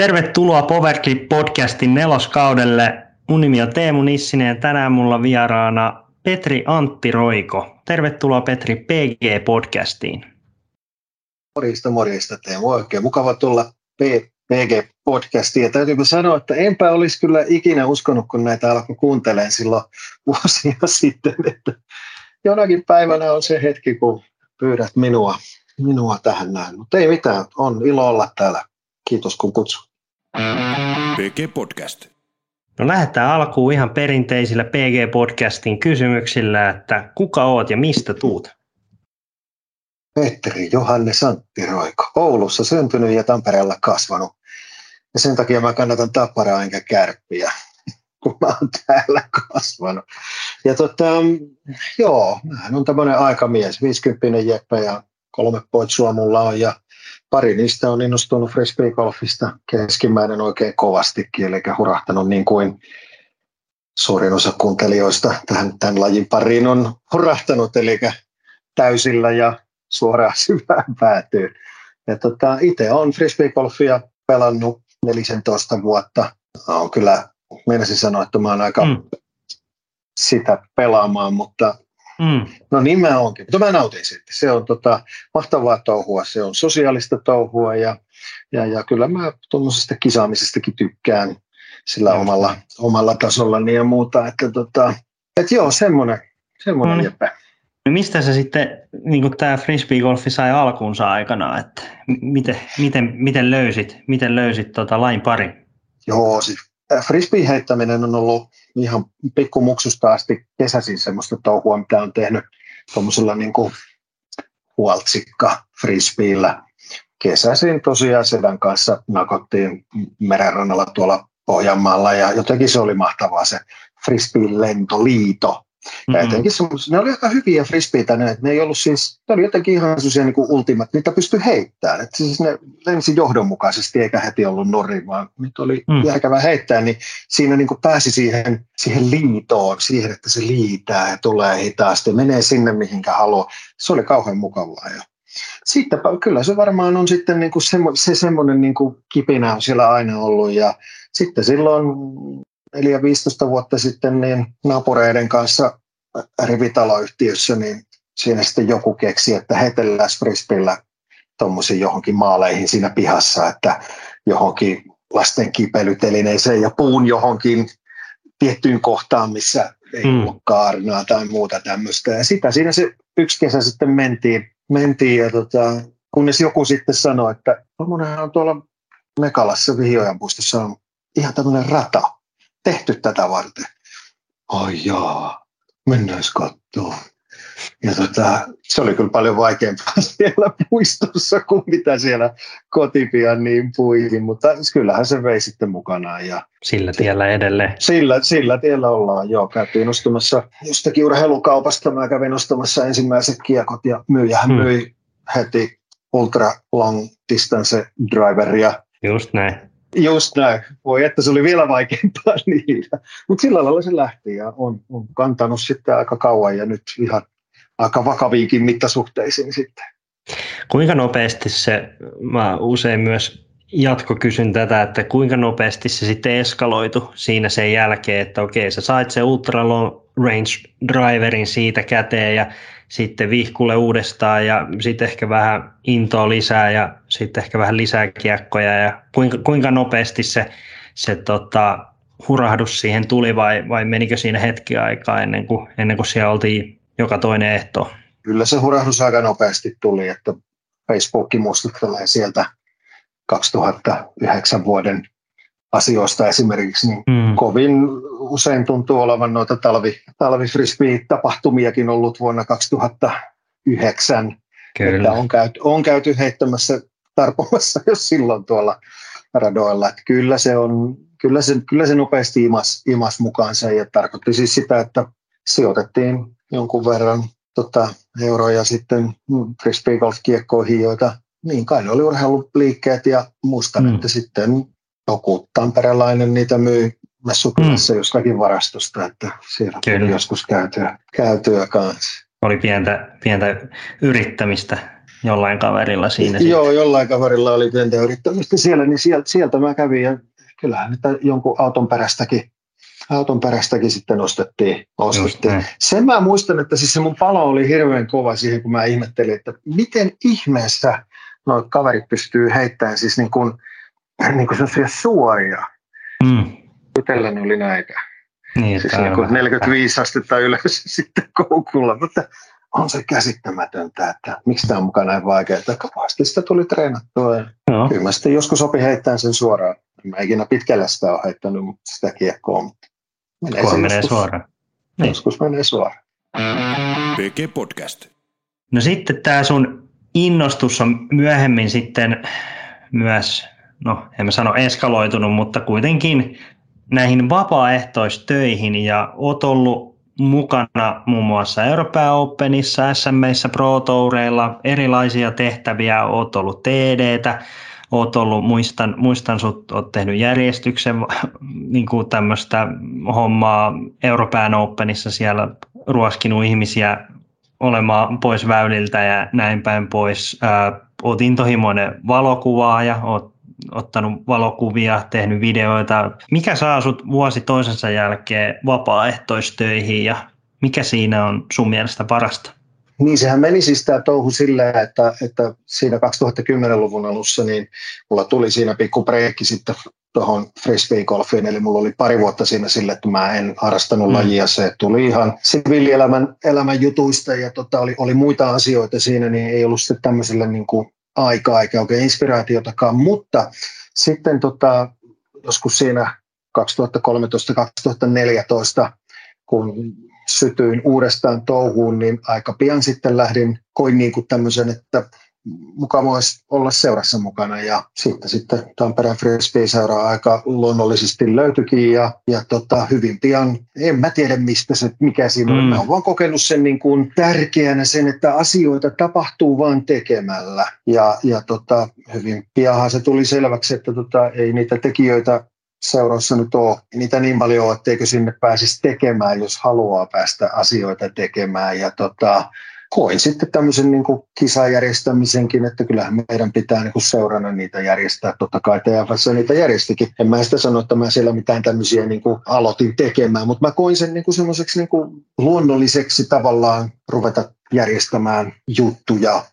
Tervetuloa Powerclip podcastin neloskaudelle. Mun nimi on Teemu Nissinen ja tänään mulla vieraana Petri Antti Roiko. Tervetuloa Petri PG podcastiin. Morjesta, morjesta Teemu. Oikein mukava tulla PG podcastiin. Ja täytyykö sanoa, että enpä olisi kyllä ikinä uskonut, kun näitä alkoi kuuntelemaan silloin vuosia sitten, että jonakin päivänä on se hetki, kun pyydät minua, minua tähän näin. Mutta ei mitään, on ilo olla täällä. Kiitos kun kutsut. PG Podcast. No lähdetään alkuun ihan perinteisillä PG-podcastin kysymyksillä, että kuka oot ja mistä tuut? Petteri Johanne Santtiroiko, Oulussa syntynyt ja Tampereella kasvanut. Ja sen takia mä kannatan tapparaa enkä kärppiä, kun mä oon täällä kasvanut. Ja tota, joo, mä on tämmöinen aikamies, 50 jeppe ja kolme poitsua mulla on ja pari niistä on innostunut frisbeegolfista keskimmäinen oikein kovastikin, eli hurahtanut niin kuin suurin osa kuuntelijoista tähän, tämän lajin pariin on hurahtanut, eli täysillä ja suoraan syvään päätyy. Ja tota, itse olen frisbeegolfia pelannut 14 vuotta. On kyllä, meinasin sanoa, että mä oon aika mm. sitä pelaamaan, mutta Mm. No niin mä mutta mä nautin siitä. Se on tota, mahtavaa touhua, se on sosiaalista touhua ja, ja, ja kyllä mä tuommoisesta kisaamisestakin tykkään sillä mm. omalla, omalla tasollani ja muuta. Että tota, et joo, semmoinen, semmoinen mm. jeppe. No mistä se sitten, niin tämä frisbee-golfi sai alkuunsa aikana, että miten, miten, miten löysit, miten löysit tota lain pari? Joo, siis frisbee-heittäminen on ollut ihan pikkumuksusta asti kesäisin semmoista touhua, mitä on tehnyt tuommoisella niin huoltsikka frisbeellä. Kesäisin tosiaan sedän kanssa nakottiin merenrannalla tuolla Pohjanmaalla ja jotenkin se oli mahtavaa se frisbeen lentoliito. Ja mm-hmm. etenkin ne oli aika hyviä frisbeitä, ne, ne ei ollut siis, ne oli jotenkin ihan sellaisia niin ultimat, niitä pystyi heittämään. Että siis ne lensi johdonmukaisesti eikä heti ollut nori, vaan nyt oli mm. järkevää heittää, niin siinä niin kuin pääsi siihen, siihen liitoon, siihen, että se liitää ja tulee hitaasti, menee sinne mihinkä haluaa. Se oli kauhean mukavaa. Ja sitten kyllä se varmaan on sitten niin kuin semmo, se semmoinen niin kuin kipinä on siellä aina ollut ja sitten silloin 4-15 vuotta sitten niin naapureiden kanssa rivitaloyhtiössä, niin siinä sitten joku keksi, että heitellään frisbeellä tuommoisiin johonkin maaleihin siinä pihassa, että johonkin lasten kipelytelineeseen ja puun johonkin tiettyyn kohtaan, missä ei mm. ole kaarnaa tai muuta tämmöistä. Ja sitä siinä se yksi kesä sitten mentiin, mentiin ja tota, kunnes joku sitten sanoi, että tuommoinenhan on tuolla Mekalassa Vihiojan puistossa on ihan tämmöinen rata tehty tätä varten. Ai jaa, mennään katsoa. Ja tota, se oli kyllä paljon vaikeampaa siellä puistossa kuin mitä siellä kotipian niin puihin, mutta kyllähän se vei sitten mukanaan. Ja sillä tiellä edelleen. Sillä, sillä tiellä ollaan, joo. Käytiin ostamassa jostakin urheilukaupasta, mä kävin ostamassa ensimmäiset kiekot ja myyjähän hmm. myi heti ultra long distance driveria. Just näin. Just näin. Voi että se oli vielä vaikeampaa niillä. Mutta sillä lailla se lähti ja on, on kantanut sitten aika kauan ja nyt ihan aika vakaviinkin mittasuhteisiin sitten. Kuinka nopeasti se, mä usein myös jatko kysyn tätä, että kuinka nopeasti se sitten eskaloitu siinä sen jälkeen, että okei, sä sait se ultra long range driverin siitä käteen ja sitten vihkulle uudestaan ja sitten ehkä vähän intoa lisää ja sitten ehkä vähän lisää kiekkoja ja kuinka, kuinka nopeasti se, se tota, hurahdus siihen tuli vai, vai menikö siinä hetki aikaa ennen kuin, ennen kuin siellä oltiin joka toinen ehto? Kyllä se hurahdus aika nopeasti tuli, että Facebook muistuttelee sieltä 2009 vuoden asioista esimerkiksi, niin mm. kovin usein tuntuu olevan noita talvi, talvifrisbee-tapahtumiakin ollut vuonna 2009. Kyllä. Että on, käyty, on käyty heittämässä tarpomassa jos silloin tuolla radoilla. Että kyllä se on, kyllä se, kyllä se nopeasti imas, imas mukaansa ja tarkoitti siis sitä, että sijoitettiin jonkun verran tota, euroja sitten frisbee golf-kiekkoihin, joita niin kai ne oli urheiluliikkeet ja muistan, mm. että sitten joku tamperelainen niitä myi messukylässä mm. jostakin varastosta, että siellä Kyllä. joskus käytyä, käytyä kanssa. Oli pientä, pientä yrittämistä. jollain kaverilla siinä. Joo, sitten. jollain kaverilla oli pientä yrittämistä siellä, niin sieltä, sieltä mä kävin ja kyllähän nyt jonkun auton perästäkin auton perästäkin sitten ostettiin. ostettiin. Sen mä muistan, että siis se mun palo oli hirveän kova siihen, kun mä ihmettelin, että miten ihmeessä nuo kaverit pystyy heittämään siis niin kuin, niin kuin suoria. Mm. Itselläni oli näitä. Niin, siis niin kuin 45 astetta ylös sitten koukulla, mutta on se käsittämätöntä, että miksi tämä on mukaan näin vaikeaa. Kovasti sitä tuli treenattua. No. Kyllä mä sitten joskus opin heittämään sen suoraan. Mä ikinä pitkällä sitä ole heittänyt sitä kiekkoa, mutta menee, se menee joskus, suoraan. Niin. Joskus menee suoraan. PG Podcast. No sitten tämä sun innostus on myöhemmin sitten myös, no en mä sano eskaloitunut, mutta kuitenkin näihin vapaaehtoistöihin ja oot ollut mukana muun muassa Euroopan Openissa, SMEissä, Pro Toureilla, erilaisia tehtäviä, oot ollut TDtä, oot ollut, muistan, muistan sut, oot tehnyt järjestyksen niin kuin tämmöistä hommaa Euroopan Openissa siellä ruoskinut ihmisiä olemaan pois väyliltä ja näin päin pois. Ää, oot intohimoinen valokuvaaja, oot ottanut valokuvia, tehnyt videoita. Mikä saa sut vuosi toisensa jälkeen vapaaehtoistöihin ja mikä siinä on sun mielestä parasta? Niin sehän meni siis tämä touhu silleen, että, että siinä 2010-luvun alussa niin mulla tuli siinä pikku breikki sitten tuohon frisbee-golfiin, eli mulla oli pari vuotta siinä sille, että mä en harrastanut mm. lajia, se tuli ihan siviilielämän elämän jutuista ja tota, oli, oli muita asioita siinä, niin ei ollut sitten tämmöiselle niin kuin aikaa eikä oikein inspiraatiotakaan, mutta sitten tota, joskus siinä 2013-2014, kun sytyin uudestaan touhuun, niin aika pian sitten lähdin, koin niin kuin tämmöisen, että mukava olisi olla seurassa mukana ja sitten, sitten Tampereen Frisbee-seura aika luonnollisesti löytyikin ja, ja tota, hyvin pian, en mä tiedä mistä se, mikä siinä on, mm. mä olen vaan kokenut sen niin kuin tärkeänä sen, että asioita tapahtuu vain tekemällä ja, ja tota, hyvin pianhan se tuli selväksi, että tota, ei niitä tekijöitä seurassa nyt ole niitä niin paljon, etteikö sinne pääsisi tekemään, jos haluaa päästä asioita tekemään. Ja tota, koin sitten tämmöisen niin kuin kisajärjestämisenkin, että kyllähän meidän pitää niin kuin seurana niitä järjestää. Totta kai TFS niitä järjestikin. En mä sitä sano, että mä siellä mitään tämmöisiä niin kuin aloitin tekemään, mutta mä koin sen niin kuin semmoiseksi niin kuin luonnolliseksi tavallaan ruveta järjestämään juttuja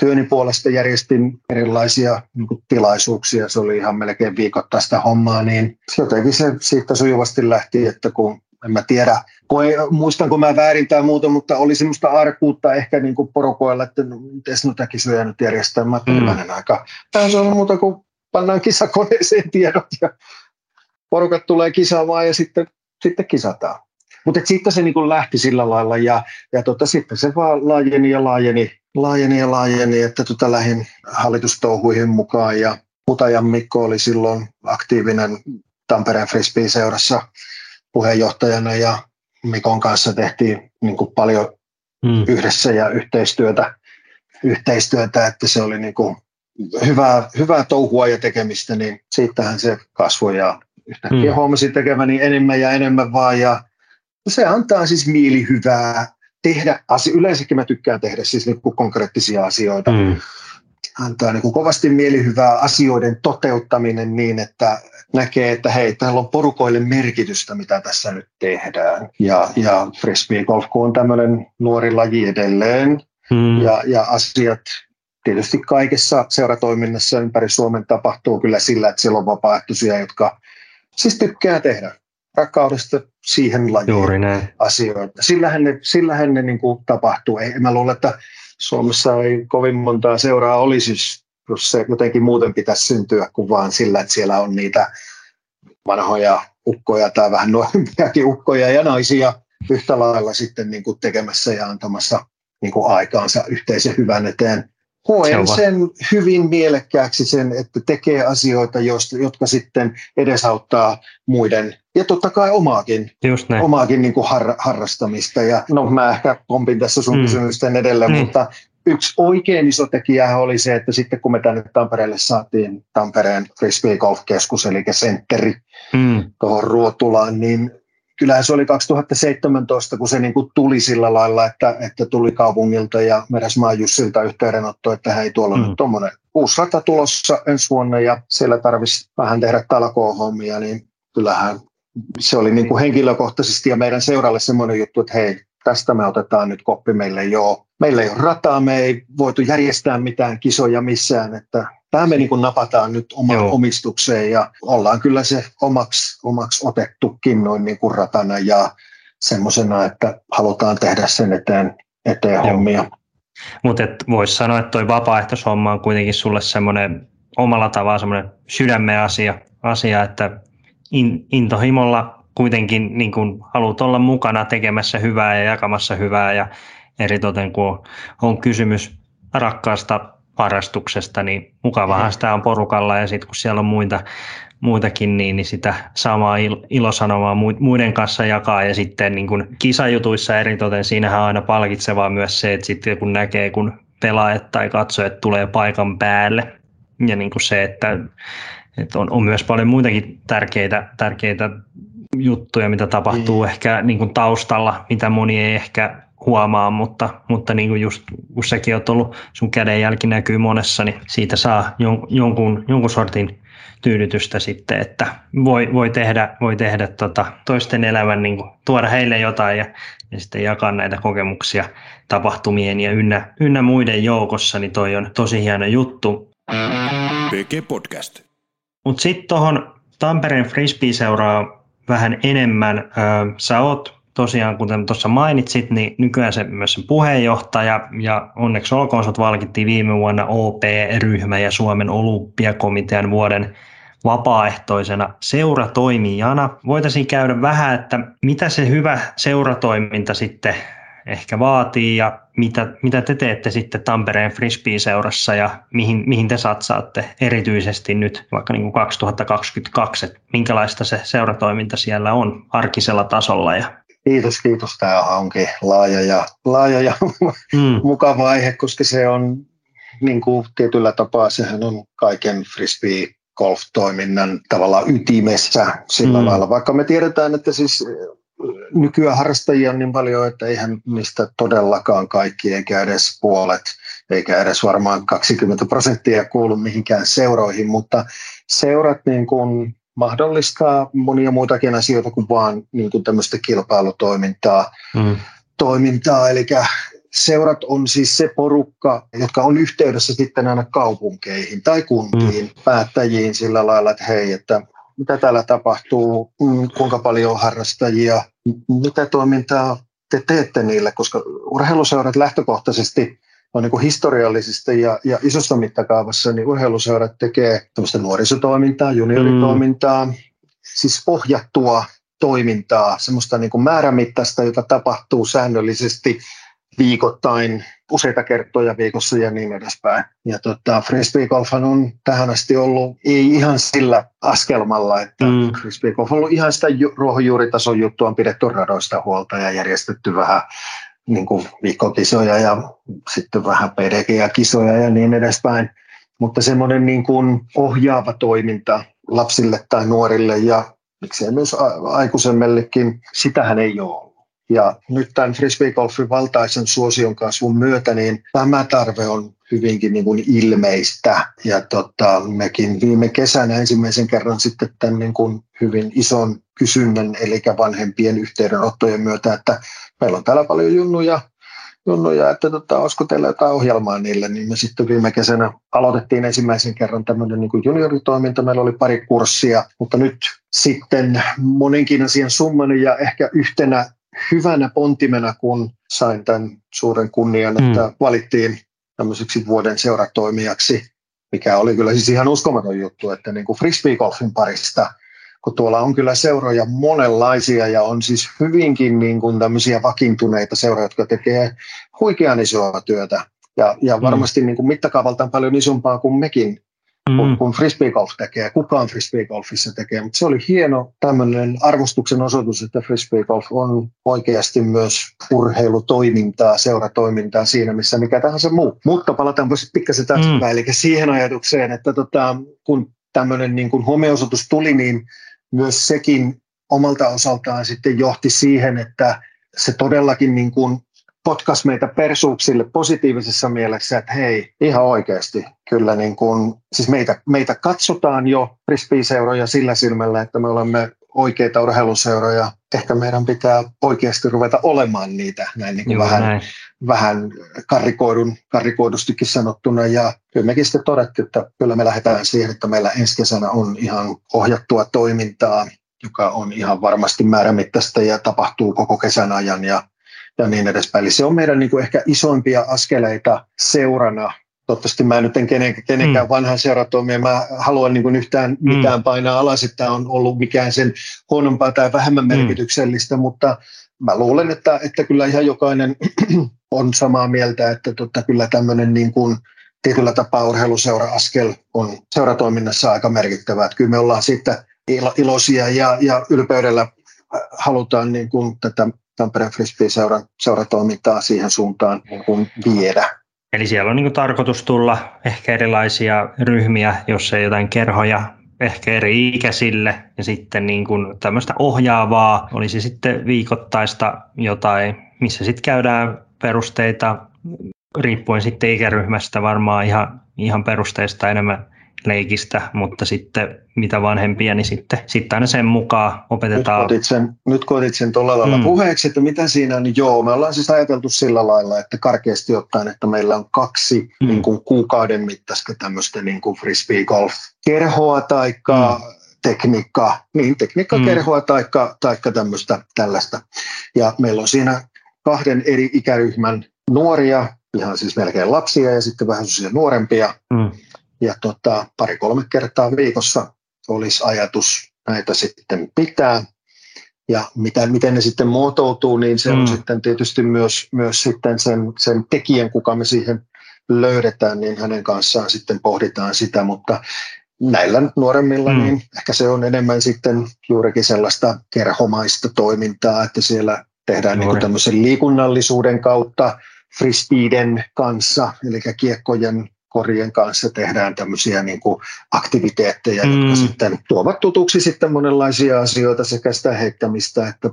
työni puolesta järjestin erilaisia niin kuin, tilaisuuksia, se oli ihan melkein viikoittaista hommaa, niin jotenkin se siitä sujuvasti lähti, että kun en mä tiedä, ei, muistanko mä väärin tai muuta, mutta oli semmoista arkuutta ehkä niin kuin porukoilla, että no, miten noita kisoja nyt järjestää. Mä mm. aika. Tämä on muuta kuin pannaan kisakoneeseen tiedot ja porukat tulee kisaamaan ja sitten, sitten kisataan. Mutta siitä se niin lähti sillä lailla ja, ja tota, sitten se vaan laajeni ja laajeni, laajeni ja laajeni, että tota lähin hallitustouhuihin mukaan ja Mutajan Mikko oli silloin aktiivinen Tampereen Frisbee-seurassa puheenjohtajana ja Mikon kanssa tehtiin niin kuin paljon mm. yhdessä ja yhteistyötä, yhteistyötä, että se oli niin kuin hyvää, hyvää touhua ja tekemistä, niin siitähän se kasvoi ja yhtäkkiä mm. huomasin tekeväni enemmän ja enemmän vaan ja se antaa siis mielihyvää tehdä, yleensäkin mä tykkään tehdä siis niin kuin konkreettisia asioita. Mm. Antaa niin kuin kovasti mielihyvää asioiden toteuttaminen niin, että näkee, että hei, täällä on porukoille merkitystä, mitä tässä nyt tehdään. Ja, ja frisbee golf on tämmöinen nuori laji edelleen. Mm. Ja, ja asiat tietysti kaikessa seuratoiminnassa ympäri Suomen tapahtuu kyllä sillä, että siellä on vapaaehtoisia, jotka siis tykkää tehdä rakkaudesta siihen lajiin Juuri näin. asioita. Sillähän ne, sillähän ne niin kuin tapahtuu. Ei, mä luulen, että Suomessa ei kovin montaa seuraa olisi, jos se jotenkin muuten pitäisi syntyä kuin vaan sillä, että siellä on niitä vanhoja ukkoja tai vähän nuorempiakin ukkoja ja naisia yhtä lailla sitten niin kuin tekemässä ja antamassa niin kuin aikaansa yhteisen hyvän eteen. Koen sen hyvin mielekkääksi sen, että tekee asioita, jotka sitten edesauttaa muiden ja totta kai omaakin, Just näin. omaakin niin kuin har, harrastamista. Ja no mä ehkä pompin tässä sun mm. kysymysten edelleen, niin. mutta yksi oikein iso tekijä oli se, että sitten kun me tänne Tampereelle saatiin Tampereen Frisbee Golf Keskus, eli sentteri mm. tuohon Ruotulaan, niin kyllähän se oli 2017, kun se niin kuin tuli sillä lailla, että, että tuli kaupungilta ja Meresmaan Jussilta yhteydenotto, että hei, tuolla on mm. nyt tuommoinen uusi rata tulossa ensi vuonna ja siellä tarvitsisi vähän tehdä talkoo-hommia, niin kyllähän se oli niin kuin henkilökohtaisesti ja meidän seuralle semmoinen juttu, että hei, tästä me otetaan nyt koppi, meille ei ole, meillä ei ole rataa, me ei voitu järjestää mitään kisoja missään, että tämä me niin kuin napataan nyt omaan Joo. omistukseen ja ollaan kyllä se omaksi, omaksi otettukin noin niin kuin ratana ja semmoisena, että halutaan tehdä sen eteen, eteen Joo. hommia. Mutta voisi sanoa, että tuo vapaaehtoishomma on kuitenkin sulle semmoinen omalla tavalla semmoinen sydämen asia, asia että in, intohimolla kuitenkin niin kun haluat olla mukana tekemässä hyvää ja jakamassa hyvää ja eritoten kun on, on kysymys rakkaasta harrastuksesta, niin mukavahan sitä on porukalla ja sitten kun siellä on muita, muitakin, niin, niin sitä samaa ilosanomaa muiden kanssa jakaa ja sitten niin kun kisajutuissa eritoten siinähän on aina palkitsevaa myös se, että sitten kun näkee, kun pelaajat tai katsojat tulee paikan päälle ja niin kuin se, että, että on, on myös paljon muitakin tärkeitä, tärkeitä juttuja, mitä tapahtuu mm. ehkä niin kuin taustalla, mitä moni ei ehkä huomaa, mutta, mutta niin kuin just kun säkin olet ollut, sun kädenjälki näkyy monessa, niin siitä saa jon, jonkun, jonkun sortin tyydytystä sitten, että voi, voi tehdä, voi tehdä tota toisten elämän, niin kuin, tuoda heille jotain ja, ja sitten jakaa näitä kokemuksia tapahtumien ja ynnä, ynnä muiden joukossa, niin toi on tosi hieno juttu. PG Podcast. Mutta sitten tuohon Tampereen Frisbee-seuraa vähän enemmän. Sä oot tosiaan, kuten tuossa mainitsit, niin nykyään se myös sen puheenjohtaja ja onneksi olkoon sut valkittiin viime vuonna OP-ryhmä ja Suomen olympiakomitean vuoden vapaaehtoisena seuratoimijana. Voitaisiin käydä vähän, että mitä se hyvä seuratoiminta sitten ehkä vaatii ja mitä, mitä te teette sitten Tampereen Frisbee-seurassa ja mihin, mihin te satsaatte erityisesti nyt vaikka niin kuin 2022, että minkälaista se seuratoiminta siellä on arkisella tasolla ja Kiitos, kiitos. Tämä onkin laaja ja, laaja ja mm. mukava aihe, koska se on niin kuin tietyllä tapaa, sehän on kaiken frisbee golf-toiminnan tavallaan ytimessä sillä mm. lailla. Vaikka me tiedetään, että siis nykyään harrastajia on niin paljon, että eihän mistä todellakaan kaikki, eikä edes puolet, eikä edes varmaan 20 prosenttia kuulu mihinkään seuroihin, mutta seurat niin kuin mahdollistaa monia muitakin asioita kuin vaan niin kuin tämmöistä kilpailutoimintaa. Mm. Toimintaa, eli seurat on siis se porukka, jotka on yhteydessä sitten aina kaupunkeihin tai kuntiin, mm. päättäjiin sillä lailla, että hei, että mitä täällä tapahtuu, mm, kuinka paljon on harrastajia, mitä toimintaa te teette niille, koska urheiluseurat lähtökohtaisesti on niin historiallisesti ja, ja isossa mittakaavassa niin urheiluseurat tekee nuorisotoimintaa, junioritoimintaa, mm. siis ohjattua toimintaa, semmoista niin kuin määrämittaista, jota tapahtuu säännöllisesti viikoittain, useita kertoja viikossa ja niin edespäin. Ja tota, frisbee golf on tähän asti ollut ei ihan sillä askelmalla, että mm. frisbee golf on ollut ihan sitä ruohonjuuritason juttua, on pidetty radoista huolta ja järjestetty vähän niin kuin viikkokisoja ja sitten vähän PDG-kisoja ja niin edespäin. Mutta semmoinen niin kuin ohjaava toiminta lapsille tai nuorille ja miksei myös aikuisemmellekin, sitähän ei ole ja nyt tämän frisbeegolfin valtaisen suosion kasvun myötä, niin tämä tarve on hyvinkin niin kuin ilmeistä. Ja tota, mekin viime kesänä ensimmäisen kerran sitten tämän niin kuin hyvin ison kysynnän, eli vanhempien yhteydenottojen myötä, että meillä on täällä paljon junnuja, junnuja että tota, olisiko teillä jotain ohjelmaa niille, niin me sitten viime kesänä aloitettiin ensimmäisen kerran tämmöinen niin junioritoiminta, meillä oli pari kurssia, mutta nyt sitten monenkin asian summan ja ehkä yhtenä hyvänä pontimena, kun sain tämän suuren kunnian, mm. että valittiin tämmöiseksi vuoden seuratoimijaksi, mikä oli kyllä siis ihan uskomaton juttu, että niin kuin frisbee-golfin parista, kun tuolla on kyllä seuroja monenlaisia ja on siis hyvinkin niin kuin tämmöisiä vakiintuneita seuroja, jotka tekee huikean isoa työtä ja, ja mm. varmasti mm. niin kuin mittakaavaltaan paljon isompaa kuin mekin mm. kun frisbeegolf tekee, kukaan frisbeegolfissa tekee, mutta se oli hieno tämmöinen arvostuksen osoitus, että frisbeegolf on oikeasti myös urheilutoimintaa, seuratoimintaa siinä, missä mikä tahansa muu. Mutta palataanpa pikkasen taaksepäin, mm. eli siihen ajatukseen, että tota, kun tämmöinen niin kuin huomionosoitus tuli, niin myös sekin omalta osaltaan sitten johti siihen, että se todellakin niin kuin potkas meitä persuuksille positiivisessa mielessä, että hei, ihan oikeasti, kyllä niin kuin, siis meitä, meitä katsotaan jo frisbee-seuroja sillä silmällä, että me olemme oikeita urheiluseuroja. Ehkä meidän pitää oikeasti ruveta olemaan niitä näin niin kuin vähän, näin. vähän karrikoidun, karrikoidustikin sanottuna. Ja kyllä mekin sitten todettiin, että kyllä me lähdetään siihen, että meillä ensi kesänä on ihan ohjattua toimintaa, joka on ihan varmasti määrämittaista ja tapahtuu koko kesän ajan ja, ja niin edespäin. Eli se on meidän niin kuin ehkä isoimpia askeleita seurana toivottavasti mä nyt en kenenkään, kenenkään mm. vanhan seuratoimia, mä haluan niin kuin yhtään mm. mitään painaa alas, että on ollut mikään sen huonompaa tai vähemmän mm. merkityksellistä, mutta mä luulen, että, että kyllä ihan jokainen on samaa mieltä, että tota, kyllä tämmöinen niin kuin tietyllä tapaa urheiluseura-askel on seuratoiminnassa aika merkittävä. Että kyllä me ollaan siitä ilo, iloisia ja, ja ylpeydellä äh, halutaan niin kuin tätä Tampereen Frisbee-seuran seuratoimintaa siihen suuntaan niin kuin viedä. Eli siellä on niin tarkoitus tulla ehkä erilaisia ryhmiä, jos ei jotain kerhoja ehkä eri ikäisille ja sitten niin kuin tämmöistä ohjaavaa, olisi sitten viikoittaista jotain, missä sitten käydään perusteita riippuen sitten ikäryhmästä varmaan ihan, ihan perusteista enemmän leikistä, mutta sitten mitä vanhempia, niin sitten, sitten aina sen mukaan opetetaan. Nyt koetit sen, nyt koetit sen tuolla lailla mm. puheeksi, että mitä siinä on, niin joo, me ollaan siis ajateltu sillä lailla, että karkeasti ottaen, että meillä on kaksi mm. niin kuin kuukauden mittaista tämmöistä niin kuin frisbee golf kerhoa tai mm tekniikka, niin tekniikkakerhoa mm. taikka, taikka tämmöistä tällaista. Ja meillä on siinä kahden eri ikäryhmän nuoria, ihan siis melkein lapsia ja sitten vähän nuorempia. Mm ja tota, pari-kolme kertaa viikossa olisi ajatus näitä sitten pitää. Ja mitä, miten ne sitten muotoutuu, niin se mm. on sitten tietysti myös, myös sitten sen, sen tekijän, kuka me siihen löydetään, niin hänen kanssaan sitten pohditaan sitä, mutta näillä nuoremmilla, mm. niin ehkä se on enemmän sitten juurikin sellaista kerhomaista toimintaa, että siellä tehdään niin tämmöisen liikunnallisuuden kautta frisbeeden kanssa, eli kiekkojen korien kanssa tehdään tämmöisiä niin kuin aktiviteetteja, mm. jotka sitten tuovat tutuksi sitten monenlaisia asioita sekä sitä heittämistä että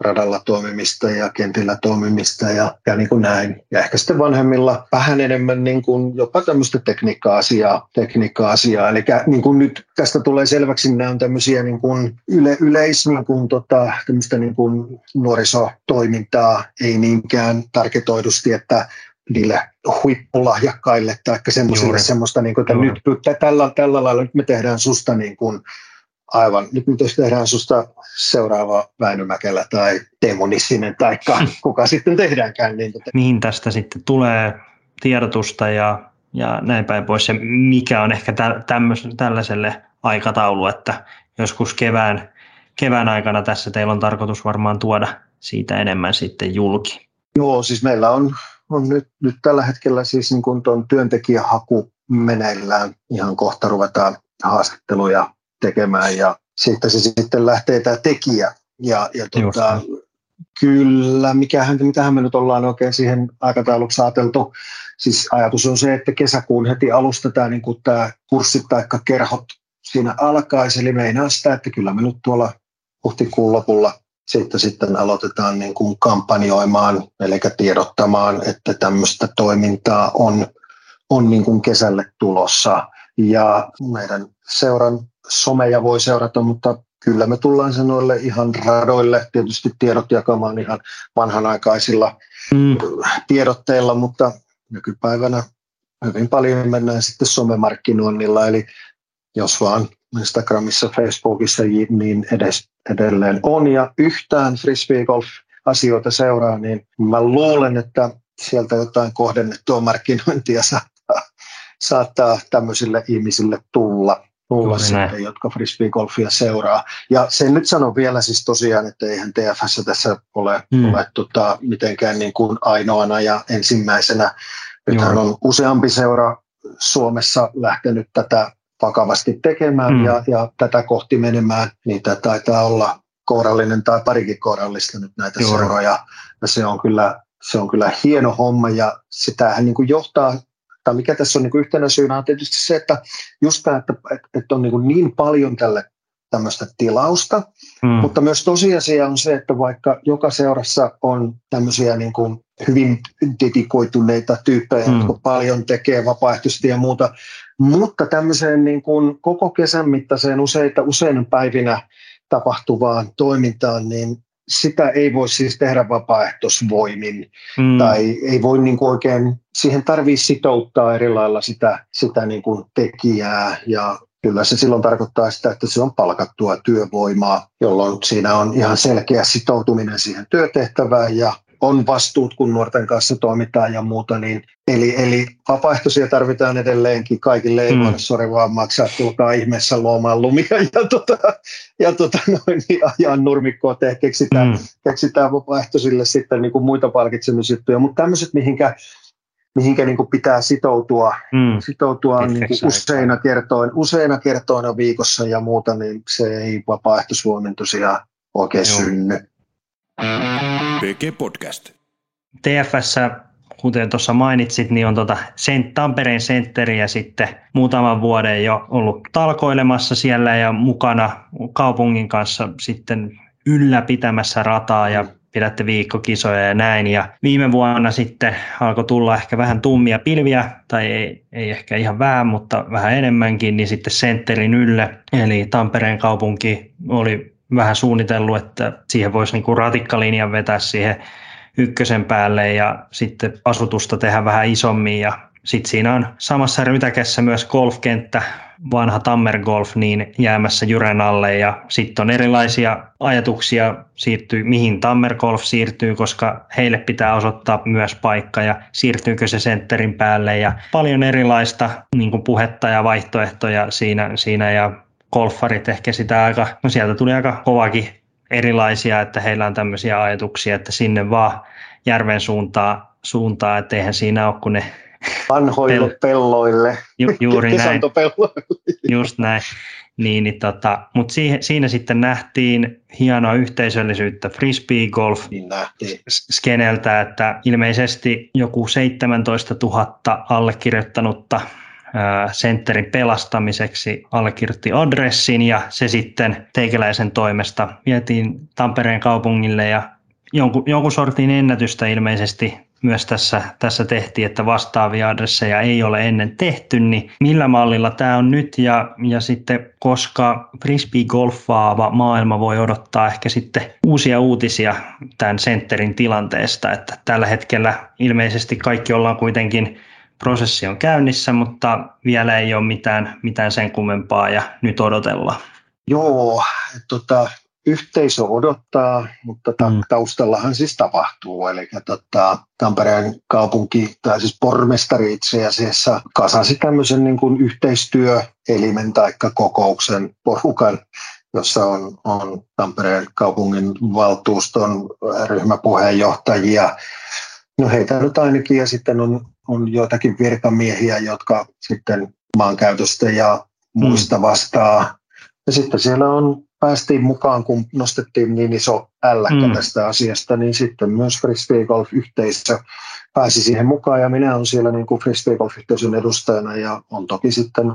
radalla toimimista ja kentillä toimimista ja, ja niin kuin näin. Ja ehkä sitten vanhemmilla vähän enemmän niin kuin jopa tämmöistä tekniikka-asiaa. Tekniikka-asiaa. Eli niin kuin nyt tästä tulee selväksi, nämä on tämmöisiä niin kuin yle, yleis, niin kuin tota, tämmöistä niin kuin nuorisotoimintaa, ei niinkään tarketoidusti, että niille huippulahjakkaille tai semmoisille semmoista, niin kuin, että Juuri. nyt tällä, tällä lailla nyt me tehdään susta niin kuin, aivan, nyt me tehdään susta seuraava Väinö Mäkelä tai Teemu Nissinen tai kuka sitten tehdäänkään. Niin, että... Mihin tästä sitten tulee tiedotusta ja, ja näin päin pois ja mikä on ehkä tämmöis, tällaiselle aikataulu, että joskus kevään, kevään aikana tässä teillä on tarkoitus varmaan tuoda siitä enemmän sitten julki. Joo, siis meillä on on nyt, nyt tällä hetkellä siis niin kuin tuon työntekijähaku meneillään. Ihan kohta ruvetaan haastatteluja tekemään ja siitä se sitten lähtee tämä tekijä. Ja, ja tuota, kyllä, mikähän, mitähän me nyt ollaan oikein siihen aikatauluksi ajateltu. Siis ajatus on se, että kesäkuun heti alusta tämä, niin kuin tämä kurssit tai kerhot siinä alkaisi. Eli meinaa sitä, että kyllä me nyt tuolla huhtikuun lopulla sitten, sitten aloitetaan niin kuin kampanjoimaan, eli tiedottamaan, että tämmöistä toimintaa on, on niin kuin kesälle tulossa. Ja meidän seuran someja voi seurata, mutta kyllä me tullaan sanoille ihan radoille, tietysti tiedot jakamaan ihan vanhanaikaisilla mm. tiedotteilla, mutta nykypäivänä hyvin paljon mennään sitten somemarkkinoinnilla, eli jos vaan Instagramissa, Facebookissa niin edes edelleen on. Ja yhtään frisbee golf asioita seuraa, niin mä luulen, että sieltä jotain kohdennettua markkinointia saattaa, saattaa tämmöisille ihmisille tulla tulla sitten, jotka frisbee-golfia seuraa. Ja sen nyt sanon vielä siis tosiaan, että eihän TFS tässä ole, hmm. ole tota, mitenkään niin kuin ainoana ja ensimmäisenä. Nythän on useampi seura Suomessa lähtenyt tätä vakavasti tekemään mm. ja, ja tätä kohti menemään. Niitä taitaa olla kourallinen tai parikin kourallista nyt näitä Juuri. seuroja. Ja se on kyllä, se on kyllä hieno homma ja sitähän niin kuin johtaa tai mikä tässä on niin kuin yhtenä syynä on tietysti se, että just tämä, että, että on niin, niin paljon tälle tämmöistä tilausta, mm. mutta myös tosiasia on se, että vaikka joka seurassa on tämmöisiä niin kuin hyvin dedikoituneita tyyppejä, mm. jotka paljon tekee vapaaehtoisesti ja muuta, mutta tämmöiseen niin kuin koko kesän mittaiseen useita usein päivinä tapahtuvaan toimintaan, niin sitä ei voi siis tehdä vapaaehtoisvoimin mm. tai ei voi niin kuin oikein, siihen tarvii sitouttaa eri lailla sitä, sitä niin kuin tekijää ja kyllä se silloin tarkoittaa sitä, että se on palkattua työvoimaa, jolloin siinä on ihan selkeä sitoutuminen siihen työtehtävään ja on vastuut, kun nuorten kanssa toimitaan ja muuta. Niin, eli, eli vapaaehtoisia tarvitaan edelleenkin. Kaikille ei mm. voida sori vaan maksaa, tulkaa ihmeessä luomaan lumia ja, tota, ja tota, noin, niin ajan nurmikkoa te keksitään, mm. keksitään vapaaehtoisille sitten niin kuin muita palkitsemisjuttuja. Mutta tämmöiset, mihinkä mihinkä niin kuin pitää sitoutua, mm. sitoutua niin kuin useina, kertoin, useina kertoina viikossa ja muuta, niin se ei vapaaehtoisvoimin tosiaan oikein Joo. synny. PG Podcast. TFS, kuten tuossa mainitsit, niin on tuota Sent, Tampereen ja sitten muutaman vuoden jo ollut talkoilemassa siellä ja mukana kaupungin kanssa sitten ylläpitämässä rataa ja pidätte viikkokisoja ja näin. Ja viime vuonna sitten alkoi tulla ehkä vähän tummia pilviä, tai ei, ei ehkä ihan vähän, mutta vähän enemmänkin, niin sitten sentterin ylle, eli Tampereen kaupunki oli vähän suunnitellut, että siihen voisi niinku ratikkalinjan vetää siihen ykkösen päälle ja sitten asutusta tehdä vähän isommin. Ja sitten siinä on samassa rytäkässä myös golfkenttä, vanha Tammer Golf, niin jäämässä Jyren alle. Ja sitten on erilaisia ajatuksia siirtyy, mihin Tammer Golf siirtyy, koska heille pitää osoittaa myös paikka ja siirtyykö se sentterin päälle. Ja paljon erilaista niin puhetta ja vaihtoehtoja siinä, siinä. Ja golfarit ehkä sitä aika, no sieltä tuli aika kovakin erilaisia, että heillä on tämmöisiä ajatuksia, että sinne vaan järven suuntaan, suuntaan että eihän siinä ole kun ne Vanhoille pel- pelloille. Ju, juuri näin. Just näin. Niin, niin tota, Mutta siinä sitten nähtiin hienoa yhteisöllisyyttä frisbee golf niin skeneltä, että ilmeisesti joku 17 000 allekirjoittanutta sentterin pelastamiseksi allekirjoitti adressin ja se sitten teikäläisen toimesta vietiin Tampereen kaupungille ja jonkun, jonkun sortin ennätystä ilmeisesti myös tässä, tässä tehtiin, että vastaavia adresseja ei ole ennen tehty, niin millä mallilla tämä on nyt? Ja, ja sitten koska frisbee-golfaava maailma voi odottaa ehkä sitten uusia uutisia tämän sentterin tilanteesta, että tällä hetkellä ilmeisesti kaikki ollaan kuitenkin prosessi on käynnissä, mutta vielä ei ole mitään, mitään sen kummempaa ja nyt odotellaan. Joo, tota, yhteisö odottaa, mutta ta- mm. taustallahan siis tapahtuu. Eli tota, Tampereen kaupunki, tai siis pormestari itse asiassa, kasasi tämmöisen niin kuin yhteistyöelimen tai kokouksen porukan, jossa on, on Tampereen kaupungin valtuuston ryhmäpuheenjohtajia. No heitä nyt ainakin, ja sitten on, on joitakin virkamiehiä, jotka sitten maankäytöstä ja muista mm. vastaa. Ja sitten siellä on päästiin mukaan, kun nostettiin niin iso älläkkä mm. tästä asiasta, niin sitten myös Frisbee Golf-yhteisö pääsi siihen mukaan ja minä olen siellä niin kuin Frisbee Golf-yhteisön edustajana ja on toki sitten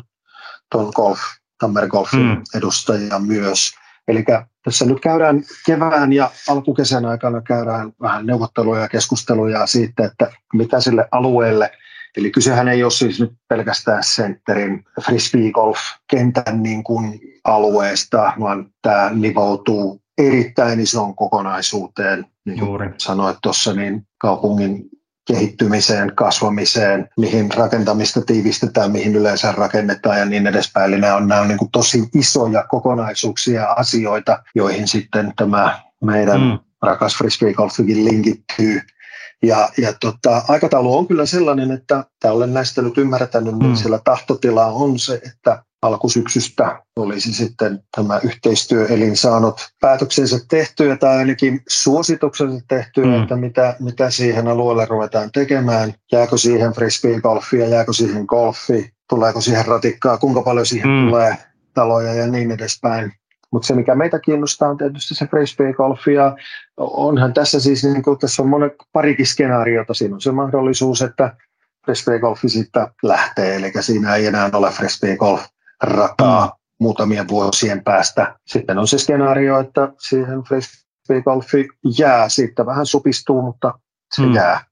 tuon Golf, Tammer Golfin mm. edustaja myös. Eli tässä nyt käydään kevään ja alkukesän aikana käydään vähän neuvotteluja ja keskusteluja siitä, että mitä sille alueelle – Eli kysehän ei ole siis nyt pelkästään sentterin frisbee golf-kentän niin kuin alueesta, vaan tämä nivoutuu erittäin isoon kokonaisuuteen, niin kuin Juuri. sanoit tuossa, niin kaupungin kehittymiseen, kasvamiseen, mihin rakentamista tiivistetään, mihin yleensä rakennetaan ja niin edespäin. Eli nämä on, nämä on niin kuin tosi isoja kokonaisuuksia ja asioita, joihin sitten tämä meidän mm. rakas frisbee golfikin linkittyy. Ja, ja tota, aikataulu on kyllä sellainen, että tämä olen näistä nyt ymmärtänyt, niin mm. siellä tahtotila on se, että alkusyksystä olisi sitten tämä yhteistyöelin saanut päätöksensä tehtyä tai ainakin suosituksensa tehtyä, mm. että mitä, mitä siihen alueelle ruvetaan tekemään. Jääkö siihen frisbee-golfia, jääkö siihen golfi, tuleeko siihen ratikkaa, kuinka paljon siihen mm. tulee taloja ja niin edespäin. Mutta se, mikä meitä kiinnostaa, on tietysti se frisbee-golf. Ja onhan tässä siis, niin kuin tässä on monet, parikin skenaariota. Siinä on se mahdollisuus, että frisbee-golfi sitten lähtee. Eli siinä ei enää ole frisbee-golf rataa. muutamien vuosien päästä. Sitten on se skenaario, että siihen frisbeegolfi jää, siitä vähän supistuu, mutta se hmm. jää.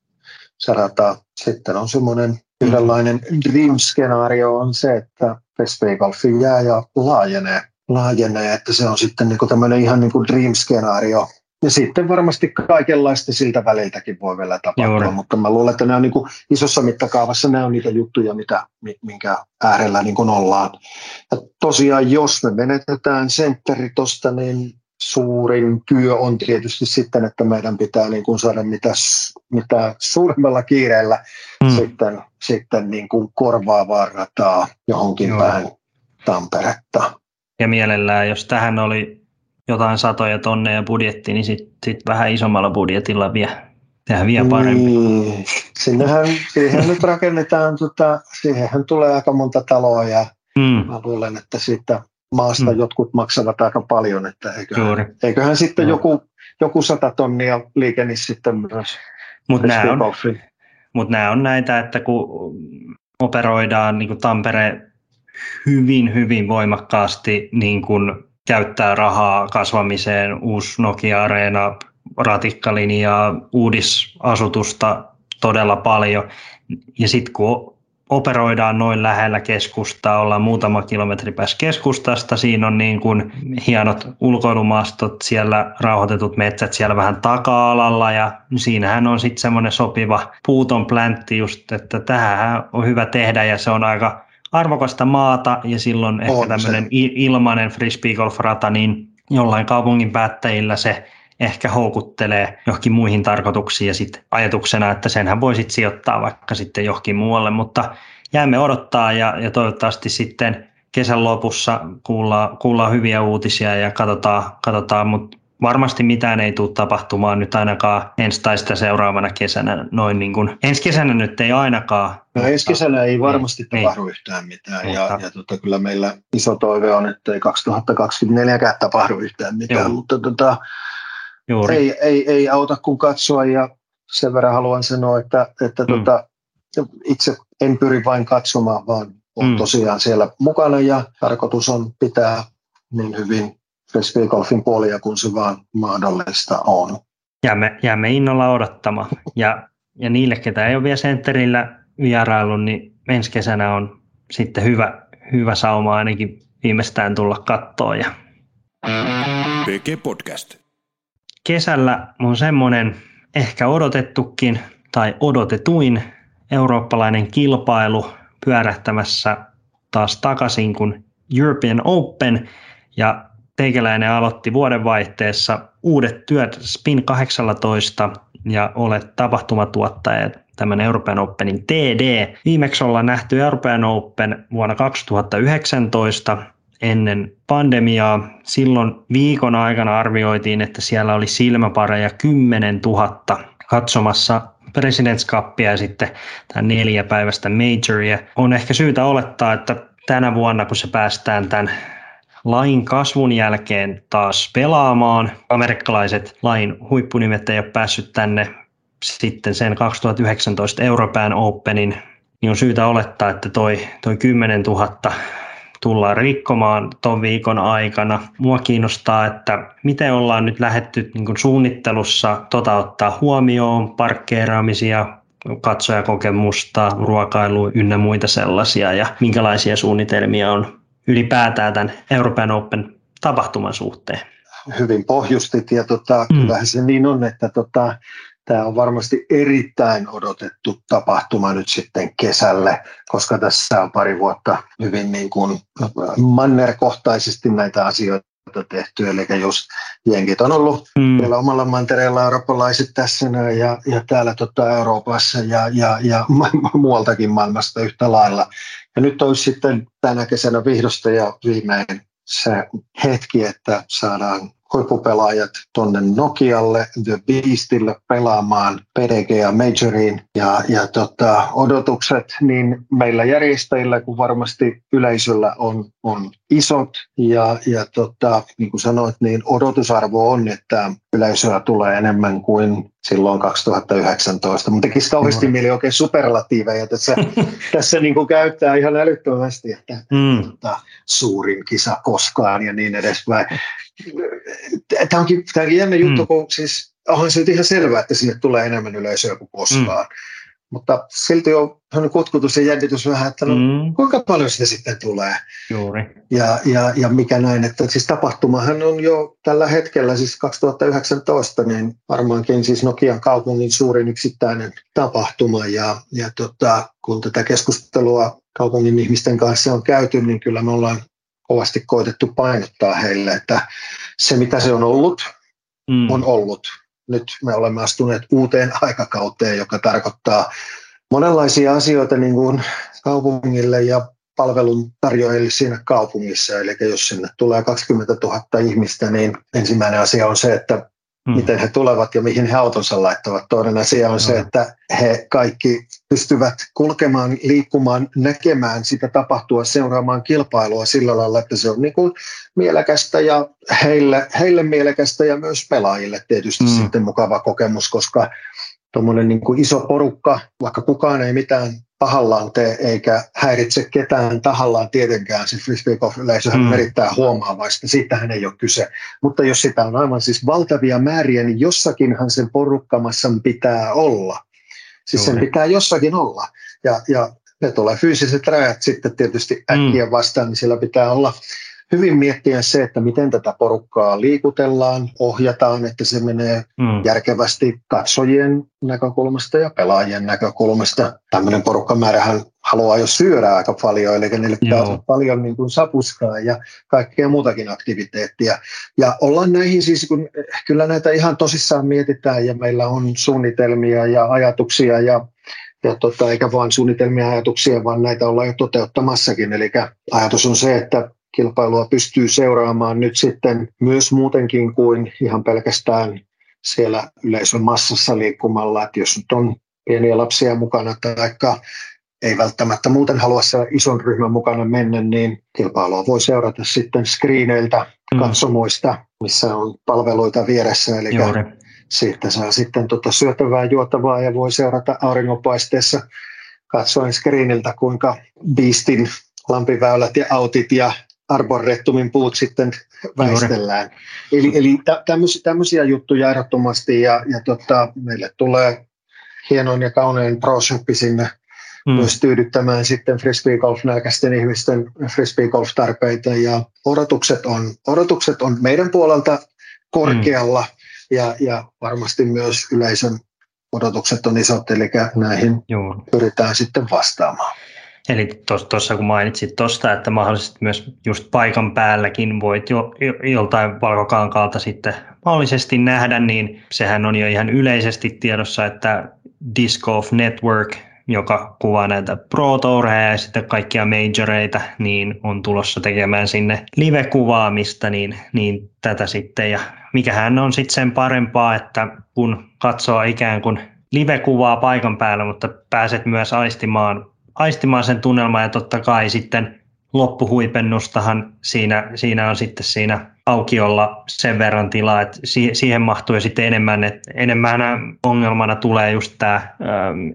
Se rata. Sitten on semmoinen yhdenlainen dream-skenaario on se, että frisbeegolfi jää ja laajenee. laajenee, että se on sitten niin kuin tämmöinen ihan niin kuin dream-skenaario, ja sitten varmasti kaikenlaista siltä väliltäkin voi vielä tapahtua, Juuri. mutta mä luulen, että nämä on niin kuin isossa mittakaavassa nämä on niitä juttuja, mitä, minkä äärellä niin kuin ollaan. Ja tosiaan, jos me menetetään sentteri tuosta, niin suurin työ on tietysti sitten, että meidän pitää niin kuin saada mitä, mitä suuremmalla kiireellä hmm. sitten, sitten niin kuin korvaavaa rataa johonkin Joo. päin Tamperetta. Ja mielellään, jos tähän oli jotain satoja tonneja budjetti, niin sitten sit vähän isommalla budjetilla vielä tehdään vielä paremmin. Niin. Sinnehän, siihen nyt rakennetaan, tota, siihenhän tulee aika monta taloa ja mm. mä luulen, että siitä maasta mm. jotkut maksavat aika paljon, että eiköhän, eiköhän sitten no. joku, joku sata tonnia liikenisi sitten myös. Mutta nämä, on, mut nämä on näitä, että kun operoidaan niin kuin Tampere hyvin, hyvin voimakkaasti niin kuin käyttää rahaa kasvamiseen, uusi Nokia-areena, ratikkalinjaa, uudisasutusta todella paljon. Ja sitten kun operoidaan noin lähellä keskustaa, ollaan muutama kilometri päässä keskustasta, siinä on niin kuin hienot ulkoilumastot, siellä rauhoitetut metsät siellä vähän taka-alalla ja siinähän on sitten semmoinen sopiva puuton pläntti just, että tähän on hyvä tehdä ja se on aika arvokasta maata ja silloin ehkä tämmöinen ilmainen frisbeegolf-rata, niin jollain kaupungin päättäjillä se ehkä houkuttelee johonkin muihin tarkoituksiin ja sitten ajatuksena, että senhän voi sitten sijoittaa vaikka sitten johonkin muualle, mutta jäämme odottaa ja, ja toivottavasti sitten kesän lopussa kuullaan, kuullaan hyviä uutisia ja katsotaan, katsotaan. Mutta varmasti mitään ei tule tapahtumaan nyt ainakaan ensi tai sitä seuraavana kesänä. Noin niin kuin, ensi kesänä nyt ei ainakaan. No ensi kesänä ei varmasti ei, tapahdu ei. yhtään mitään mutta, ja, ja tota, kyllä meillä iso toive on, että ei 2024 tapahdu yhtään mitään, Joo. mutta tota, Ei, ei, ei auta kuin katsoa ja sen verran haluan sanoa, että, että mm. tota, itse en pyri vain katsomaan, vaan on mm. tosiaan siellä mukana ja tarkoitus on pitää niin hyvin frisbeegolfin puolia, kun se vaan mahdollista on. Jäämme, jäämme innolla odottamaan. Ja, ja niille, ketä ei ole vielä sentterillä vierailu, niin ensi kesänä on sitten hyvä, hyvä sauma ainakin viimeistään tulla kattoon. Ja... PG Podcast. Kesällä on semmoinen ehkä odotettukin tai odotetuin eurooppalainen kilpailu pyörähtämässä taas takaisin kuin European Open. Ja teikäläinen aloitti vuodenvaihteessa uudet työt Spin 18 ja olet tapahtumatuottaja tämän European Openin TD. Viimeksi ollaan nähty European Open vuonna 2019 ennen pandemiaa. Silloin viikon aikana arvioitiin, että siellä oli silmäpareja 10 000 katsomassa President's Cupia ja sitten tämä neljä päivästä majoria. On ehkä syytä olettaa, että tänä vuonna, kun se päästään tämän lain kasvun jälkeen taas pelaamaan. Amerikkalaiset lain huippunimet ei ole päässyt tänne sitten sen 2019 European Openin, niin on syytä olettaa, että toi, toi 10 000 tullaan rikkomaan tuon viikon aikana. Mua kiinnostaa, että miten ollaan nyt lähetty niin suunnittelussa tota ottaa huomioon, parkkeeraamisia, katsojakokemusta, ruokailu ynnä muita sellaisia ja minkälaisia suunnitelmia on ylipäätään tämän Euroopan Open tapahtuman suhteen? Hyvin pohjustit ja tota, mm. kyllähän se niin on, että tota, tämä on varmasti erittäin odotettu tapahtuma nyt sitten kesälle, koska tässä on pari vuotta hyvin niin kuin mannerkohtaisesti näitä asioita tehty, eli just jenkit on ollut mm. vielä omalla mantereella eurooppalaiset tässä ja, ja täällä tota Euroopassa ja, ja, ja muualtakin maailmasta yhtä lailla. Ja nyt olisi sitten tänä kesänä vihdosta ja viimein se hetki, että saadaan huippupelaajat tuonne Nokialle, The Beastille pelaamaan PDG ja Majoriin. Ja, ja tota, odotukset niin meillä järjestäjillä kuin varmasti yleisöllä on, on isot. Ja, ja tota, niin kuin sanoit, niin odotusarvo on, että yleisöä tulee enemmän kuin silloin 2019. Mutta tekisi kauheasti no. mieli oikein superlatiiveja tässä, tässä niin kuin käyttää ihan älyttömästi, että mm. tota, suurin kisa koskaan ja niin edespäin. Tämä onkin, tämä onkin jännä juttu, mm. kun siis onhan se ihan selvää, että sinne tulee enemmän yleisöä kuin koskaan. Mm. Mutta silti on kutkutus ja jännitys vähän, että no, mm. kuinka paljon sitä sitten tulee. Juuri. Ja, ja, ja mikä näin, että siis tapahtumahan on jo tällä hetkellä, siis 2019, niin varmaankin siis Nokian kaupungin suurin yksittäinen tapahtuma. Ja, ja tota, kun tätä keskustelua kaupungin ihmisten kanssa on käyty, niin kyllä me ollaan kovasti koitettu painottaa heille, että se mitä se on ollut, mm. on ollut nyt me olemme astuneet uuteen aikakauteen, joka tarkoittaa monenlaisia asioita niin kuin kaupungille ja palveluntarjoajille siinä kaupungissa. Eli jos sinne tulee 20 000 ihmistä, niin ensimmäinen asia on se, että hmm. miten he tulevat ja mihin he autonsa laittavat. Toinen asia on se, että he kaikki pystyvät kulkemaan, liikkumaan, näkemään sitä tapahtua, seuraamaan kilpailua sillä lailla, että se on niin kuin mielekästä ja heille, heille mielekästä ja myös pelaajille tietysti hmm. sitten mukava kokemus, koska tuommoinen niin kuin iso porukka, vaikka kukaan ei mitään tahallaan tee eikä häiritse ketään tahallaan tietenkään. Se frisbee golf yleisö mm. erittäin huomaavaista, siitähän ei ole kyse. Mutta jos sitä on aivan siis valtavia määriä, niin jossakinhan sen porukkamassan pitää olla. Siis sen pitää jossakin olla. Ja, ja ne tulee fyysiset rajat sitten tietysti äkkiä mm. vastaan, niin sillä pitää olla hyvin miettiä se, että miten tätä porukkaa liikutellaan, ohjataan, että se menee mm. järkevästi katsojien näkökulmasta ja pelaajien näkökulmasta. Tämmöinen porukkamäärähän haluaa jo syödä aika paljon, eli niille pitää olla paljon niin kuin sapuskaa ja kaikkea muutakin aktiviteettia. Ja ollaan näihin siis, kun kyllä näitä ihan tosissaan mietitään ja meillä on suunnitelmia ja ajatuksia ja ja tota, eikä vain suunnitelmia ja ajatuksia, vaan näitä ollaan jo toteuttamassakin. Eli ajatus on se, että kilpailua pystyy seuraamaan nyt sitten myös muutenkin kuin ihan pelkästään siellä yleisön massassa liikkumalla, että jos nyt on pieniä lapsia mukana tai ei välttämättä muuten halua siellä ison ryhmän mukana mennä, niin kilpailua voi seurata sitten screeneiltä, mm. katsomoista, missä on palveluita vieressä, eli Juuri. siitä saa sitten tota syötävää, juotavaa ja voi seurata auringonpaisteessa katsoen screeniltä, kuinka Beastin lampiväylät ja autit ja arborettumin puut sitten väistellään. Eli, eli tämmöisiä, tämmöisiä juttuja ehdottomasti ja, ja tota, meille tulee hienoin ja kaunein pro sinne mm. myös tyydyttämään sitten frisbee-golf-nälkäisten ihmisten frisbee-golf-tarpeita ja odotukset on, odotukset on meidän puolelta korkealla mm. ja, ja varmasti myös yleisön odotukset on isot, eli näihin Joo. pyritään sitten vastaamaan. Eli tuossa kun mainitsit tuosta, että mahdollisesti myös just paikan päälläkin voit jo, jo, joltain valkokankaalta sitten mahdollisesti nähdä, niin sehän on jo ihan yleisesti tiedossa, että Disc Golf Network, joka kuvaa näitä Pro Toureja ja sitten kaikkia majoreita, niin on tulossa tekemään sinne live-kuvaamista, niin, niin tätä sitten. Ja mikähän on sitten sen parempaa, että kun katsoo ikään kuin live-kuvaa paikan päällä, mutta pääset myös aistimaan aistimaan sen tunnelman ja totta kai sitten loppuhuipennustahan siinä, siinä on sitten siinä aukiolla sen verran tilaa, että siihen mahtuu jo sitten enemmän, että enemmän ongelmana tulee just tämä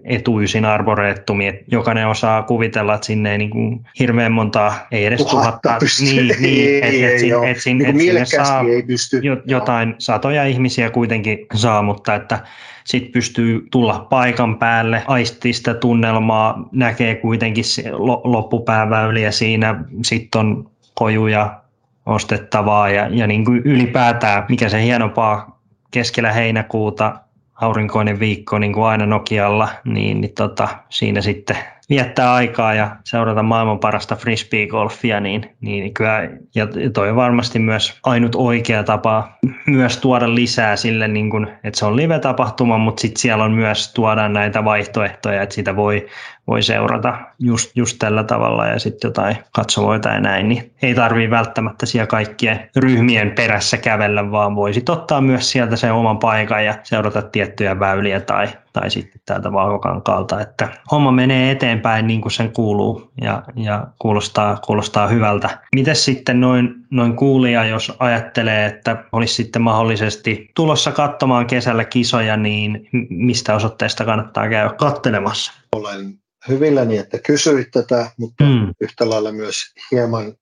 etuysin arboreettumi, että jokainen osaa kuvitella, että sinne ei niin kuin hirveän montaa, ei edes tuhatta, niin, niin että et, et, et, sinne, niin sinne saa ei pysty. jotain satoja ihmisiä kuitenkin saa, mutta että sitten pystyy tulla paikan päälle, aistii sitä tunnelmaa, näkee kuitenkin loppupääväyliä siinä, sitten on kojuja ostettavaa ja, ja niin kuin ylipäätään, mikä se hienompaa keskellä heinäkuuta, aurinkoinen viikko niin kuin aina Nokialla, niin, niin tota, siinä sitten viettää aikaa ja seurata maailman parasta frisbee-golfia, niin, niin kyllä, ja toi on varmasti myös ainut oikea tapa myös tuoda lisää sille, niin kuin, että se on live-tapahtuma, mutta sitten siellä on myös tuoda näitä vaihtoehtoja, että sitä voi voi seurata just, just tällä tavalla ja sitten jotain katsomoita ja näin, niin ei tarvii välttämättä siellä kaikkien ryhmien perässä kävellä, vaan voisi ottaa myös sieltä sen oman paikan ja seurata tiettyjä väyliä tai, tai sitten täältä Vauhkokankaalta, että homma menee eteenpäin niin kuin sen kuuluu ja, ja kuulostaa, kuulostaa hyvältä. Miten sitten noin, noin kuulija, jos ajattelee, että olisi sitten mahdollisesti tulossa katsomaan kesällä kisoja, niin mistä osoitteesta kannattaa käydä kattelemassa? Olen hyvilläni, että kysyit tätä, mutta mm. yhtä lailla myös hieman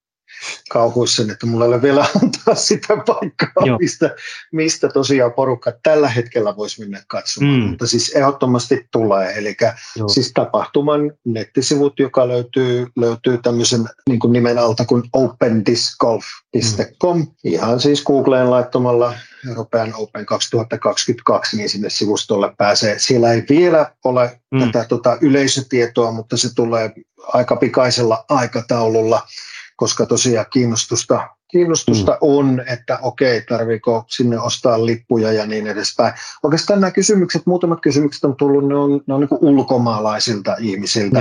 kauhuissani, että mulla ei ole vielä antaa sitä paikkaa, mistä, mistä tosiaan porukka tällä hetkellä voisi mennä katsomaan. Mm. Mutta siis ehdottomasti tulee. Eli Joo. siis tapahtuman nettisivut, joka löytyy, löytyy tämmöisen niin kuin nimen alta kuin opendiscgolf.com. Mm. Ihan siis Googleen laittamalla European Open 2022, niin sinne sivustolle pääsee. Siellä ei vielä ole mm. tätä tota, yleisötietoa, mutta se tulee aika pikaisella aikataululla koska tosiaan kiinnostusta, kiinnostusta mm. on, että okei, tarviiko sinne ostaa lippuja ja niin edespäin. Oikeastaan nämä kysymykset, muutamat kysymykset on tullut, ne on, ne on niin ulkomaalaisilta ihmisiltä.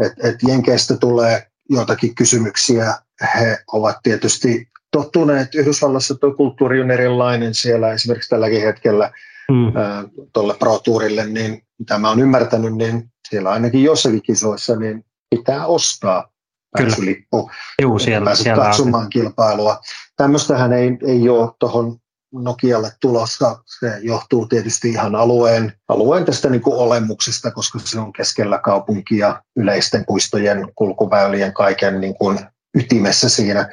Et, et Jenkeistä tulee joitakin kysymyksiä, he ovat tietysti tottuneet, Yhdysvallassa tuo kulttuuri on erilainen siellä esimerkiksi tälläkin hetkellä mm. tuolle Pro Tourille, niin mitä mä oon ymmärtänyt, niin siellä ainakin jossakin kisoissa niin pitää ostaa pääsylippu. Juu, siellä, siellä katsomaan on. kilpailua. Tämmöistähän ei, ei ole tuohon Nokialle tulossa. Se johtuu tietysti ihan alueen, alueen tästä niin kuin olemuksesta, koska se on keskellä kaupunkia, yleisten puistojen, kulkuväylien, kaiken niin kuin ytimessä siinä,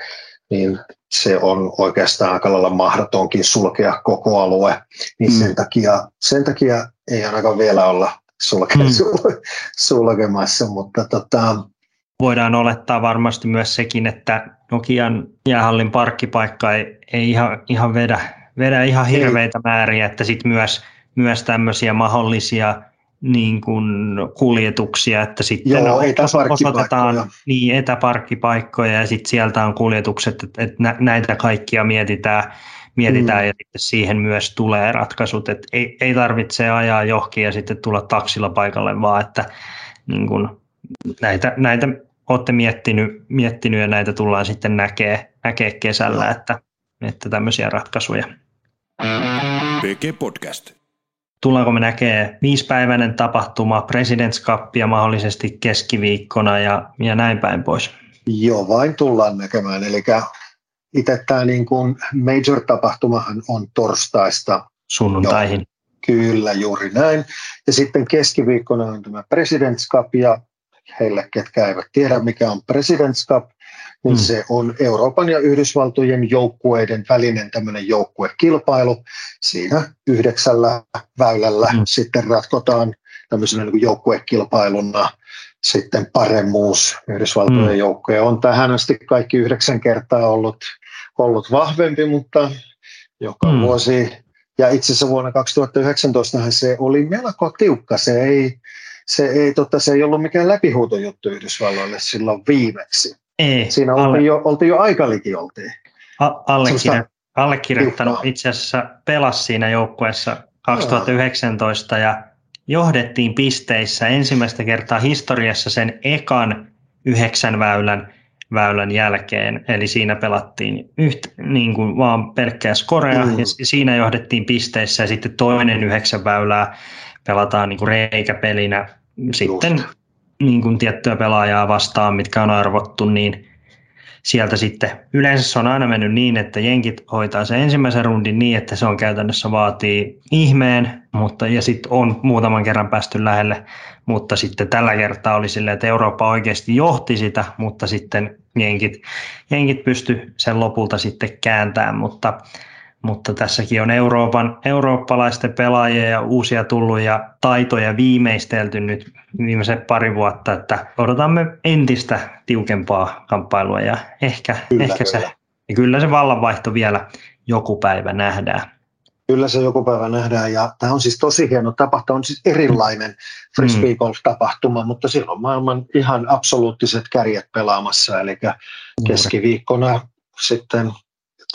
niin se on oikeastaan aika lailla mahdotonkin sulkea koko alue. Niin mm. sen, takia, sen takia ei ainakaan vielä olla sulke, mm. sulkemassa, mutta tota, voidaan olettaa varmasti myös sekin, että Nokian jäähallin parkkipaikka ei, ei ihan, ihan vedä, vedä ihan hirveitä määriä, että sitten myös, myös tämmöisiä mahdollisia niin kuin kuljetuksia, että sitten Joo, osoitetaan niin, etäparkkipaikkoja ja sitten sieltä on kuljetukset, että, että näitä kaikkia mietitään, mietitään mm. ja sitten siihen myös tulee ratkaisut, että ei, ei tarvitse ajaa johonkin ja sitten tulla taksilla paikalle, vaan että niin kuin näitä, näitä olette miettinyt, miettinyt ja näitä tullaan sitten näkee, näkee kesällä, että, että tämmöisiä ratkaisuja. PG Podcast. Tullaanko me näkee viisipäiväinen tapahtuma, President's Cup ja mahdollisesti keskiviikkona ja, ja näin päin pois? Joo, vain tullaan näkemään. Eli itse tämä niin kuin major-tapahtumahan on torstaista sunnuntaihin. Joo, kyllä, juuri näin. Ja sitten keskiviikkona on tämä President's Cup ja heille, ketkä eivät tiedä, mikä on President's Cup, niin mm. se on Euroopan ja Yhdysvaltojen joukkueiden välinen tämmöinen joukkuekilpailu. Siinä yhdeksällä väylällä mm. sitten ratkotaan tämmöisenä niin joukkuekilpailuna sitten paremmuus. Yhdysvaltojen mm. joukkue on tähän asti kaikki yhdeksän kertaa ollut, ollut vahvempi, mutta joka mm. vuosi ja itse asiassa vuonna 2019 se oli melko tiukka. Se ei, se ei, totta, se ei ollut mikään läpihuutojuttu Yhdysvalloille silloin viimeksi. Ei, Siinä alle, oltiin, jo, oltiin jo aika liki oltiin. A, allekirja, allekirjoittanut itse asiassa pelasi siinä joukkueessa 2019 ja johdettiin pisteissä ensimmäistä kertaa historiassa sen ekan yhdeksän väylän, väylän jälkeen. Eli siinä pelattiin yht, niin kuin vaan pelkkää skorea mm. ja siinä johdettiin pisteissä ja sitten toinen yhdeksän väylää pelataan niin kuin reikäpelinä. Sitten niin kuin tiettyä pelaajaa vastaan, mitkä on arvottu, niin sieltä sitten yleensä se on aina mennyt niin, että jenkit hoitaa sen ensimmäisen rundin niin, että se on käytännössä vaatii ihmeen, mutta ja sitten on muutaman kerran päästy lähelle, mutta sitten tällä kertaa oli silleen, että Eurooppa oikeasti johti sitä, mutta sitten jenkit, jenkit pysty sen lopulta sitten kääntämään, mutta mutta tässäkin on Euroopan, eurooppalaisten pelaajia ja uusia tullut ja taitoja viimeistelty nyt viimeisen pari vuotta, että odotamme entistä tiukempaa kamppailua ja ehkä, kyllä, ehkä kyllä. se, ja kyllä se vallanvaihto vielä joku päivä nähdään. Kyllä se joku päivä nähdään ja tämä on siis tosi hieno tapahtuma, on siis erilainen frisbee mm. golf tapahtuma, mutta siellä on maailman ihan absoluuttiset kärjet pelaamassa, eli keskiviikkona sitten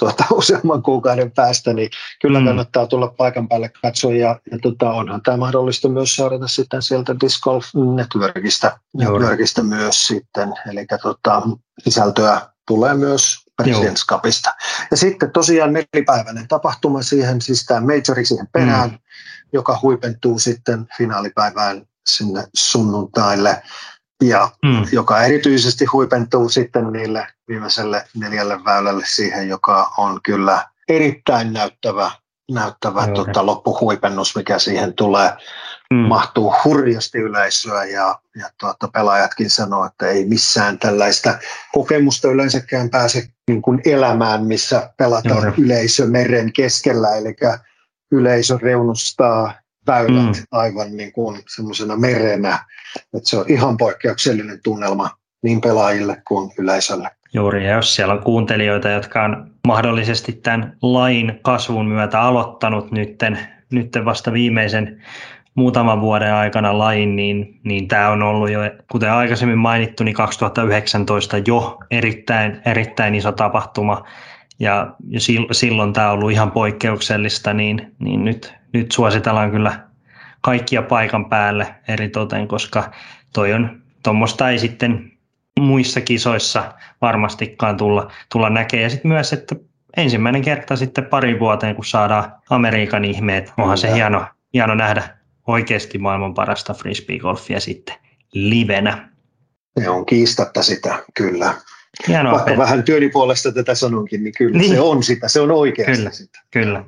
tuota, useamman kuukauden päästä, niin kyllä mm. kannattaa tulla paikan päälle katsoa ja, ja tota, onhan tämä mahdollista myös seurata sitten sieltä Disc Golf Networkista, Networkista myös sitten, eli tota, sisältöä tulee myös President's Cupista. Ja sitten tosiaan nelipäiväinen tapahtuma siihen, siis tämä majori siihen perään, mm. joka huipentuu sitten finaalipäivään sinne sunnuntaille ja mm. joka erityisesti huipentuu sitten niille viimeiselle neljälle väylälle siihen, joka on kyllä erittäin näyttävä, näyttävä tota, loppuhuipennus, mikä siihen tulee. Mm. Mahtuu hurjasti yleisöä ja, ja tuota, pelaajatkin sanoo, että ei missään tällaista kokemusta yleensäkään pääse niin kuin elämään, missä pelataan Joo. yleisö meren keskellä, eli yleisö reunustaa väylät mm. aivan niin kuin semmoisena merenä. Että se on ihan poikkeuksellinen tunnelma niin pelaajille kuin yleisölle. Juuri, ja jos siellä on kuuntelijoita, jotka on mahdollisesti tämän lain kasvun myötä aloittanut nytten, nytten vasta viimeisen muutaman vuoden aikana lain, niin, niin tämä on ollut jo, kuten aikaisemmin mainittu, niin 2019 jo erittäin, erittäin iso tapahtuma, ja, silloin tämä on ollut ihan poikkeuksellista, niin, niin nyt, nyt suositellaan kyllä kaikkia paikan päälle eri toten, koska toi on, tuommoista ei sitten muissa kisoissa varmastikaan tulla, tulla näkemään. Ja sitten myös, että ensimmäinen kerta sitten pari vuoteen, kun saadaan Amerikan ihmeet, onhan se hieno, hieno nähdä oikeasti maailman parasta frisbeegolfia sitten livenä. Se on kiistatta sitä, kyllä. Hienoa, Vaikka Petri. vähän työni puolesta tätä sanonkin, niin kyllä niin. se on sitä, se on oikeasti kyllä, sitä. Kyllä.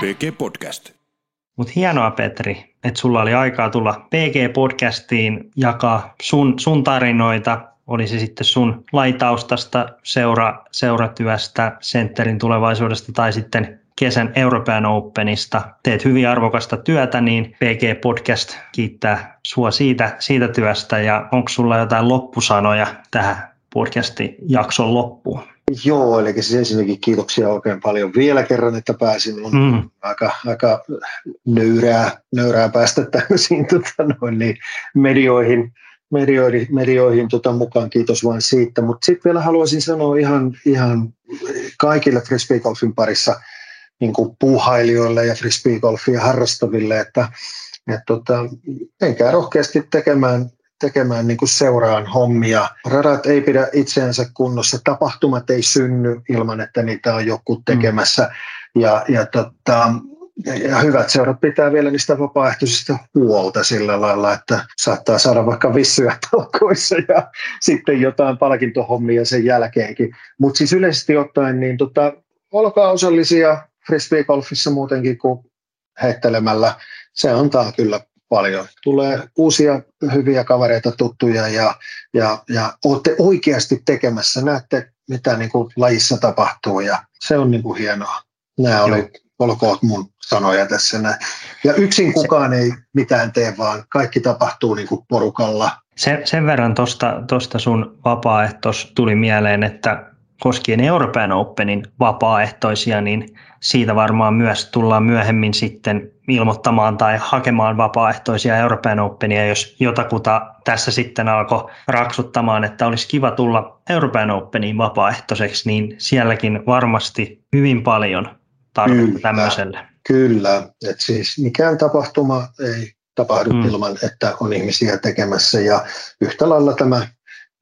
PG Podcast. Mutta hienoa Petri, että sulla oli aikaa tulla PG-podcastiin jakaa sun, sun tarinoita, oli se sitten sun laitaustasta, seura, seuratyöstä, sentterin tulevaisuudesta tai sitten kesän European Openista. Teet hyvin arvokasta työtä, niin PG Podcast kiittää sua siitä, siitä työstä ja onko sulla jotain loppusanoja tähän podcastin jakson loppuun? Joo, eli siis ensinnäkin kiitoksia oikein paljon vielä kerran, että pääsin. On mm. aika, aika nöyrää, nöyrää päästä tämmöisiin tota noin, niin medioihin, medioihin, medioihin tota mukaan. Kiitos vain siitä. Mutta sitten vielä haluaisin sanoa ihan, ihan kaikille frisbeegolfin parissa niin kuin puuhailijoille ja frisbeegolfia harrastaville, että et tota, menkää rohkeasti tekemään tekemään niin kuin seuraan hommia. Radat ei pidä itseänsä kunnossa, tapahtumat ei synny ilman, että niitä on joku tekemässä. Mm. Ja, ja, tota, ja hyvät seurat pitää vielä niistä vapaaehtoisista huolta sillä lailla, että saattaa saada vaikka vissyä talkoissa ja sitten jotain palkintohommia sen jälkeenkin. Mutta siis yleisesti ottaen, niin tota, olkaa osallisia frisbeegolfissa muutenkin kuin heittelemällä. Se antaa kyllä paljon. Tulee uusia hyviä kavereita, tuttuja ja, ja, ja olette oikeasti tekemässä. Näette, mitä niin kuin lajissa tapahtuu ja se on niin kuin hienoa. Nämä oli olkoot mun sanoja tässä näin. Ja yksin kukaan ei mitään tee, vaan kaikki tapahtuu niin kuin porukalla. Sen, sen verran tuosta sun vapaaehtois tuli mieleen, että koskien Euroopan Openin vapaaehtoisia, niin siitä varmaan myös tullaan myöhemmin sitten ilmoittamaan tai hakemaan vapaaehtoisia Euroopan Openia, jos jotakuta tässä sitten alkoi raksuttamaan, että olisi kiva tulla Euroopan Openiin vapaaehtoiseksi, niin sielläkin varmasti hyvin paljon tarvetta kyllä, tämmöiselle. Kyllä, että siis mikään tapahtuma ei tapahdu mm. ilman, että on ihmisiä tekemässä ja yhtä lailla tämä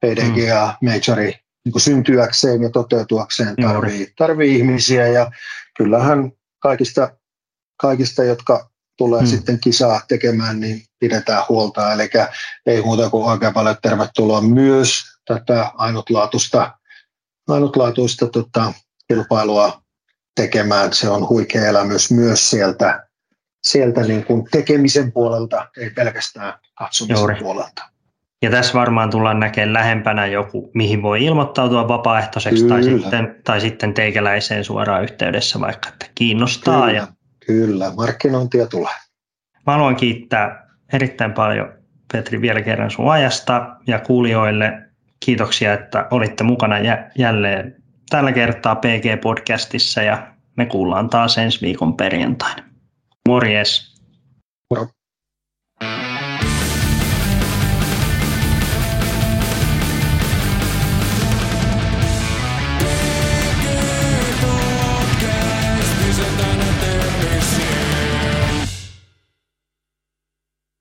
PDGA mm. Majori niin syntyäkseen ja toteutuakseen tarvii, tarvii ihmisiä ja kyllähän kaikista, kaikista jotka tulee hmm. sitten kisaa tekemään, niin pidetään huolta. Eli ei muuta kuin oikein paljon tervetuloa myös tätä ainutlaatuista, ainutlaatuista tota, kilpailua tekemään. Se on huikea elämys myös sieltä, sieltä niin kuin tekemisen puolelta, ei pelkästään katsomisen Juuri. puolelta. Ja tässä varmaan tullaan näkemään lähempänä joku, mihin voi ilmoittautua vapaaehtoiseksi tai sitten, tai sitten teikäläiseen suoraan yhteydessä vaikka, että kiinnostaa. Kyllä, ja... kyllä. markkinointia tulee. Mä haluan kiittää erittäin paljon Petri vielä kerran sun ajasta ja kuulijoille kiitoksia, että olitte mukana jälleen tällä kertaa PG-podcastissa ja me kuullaan taas ensi viikon perjantaina. Morjes! Moro.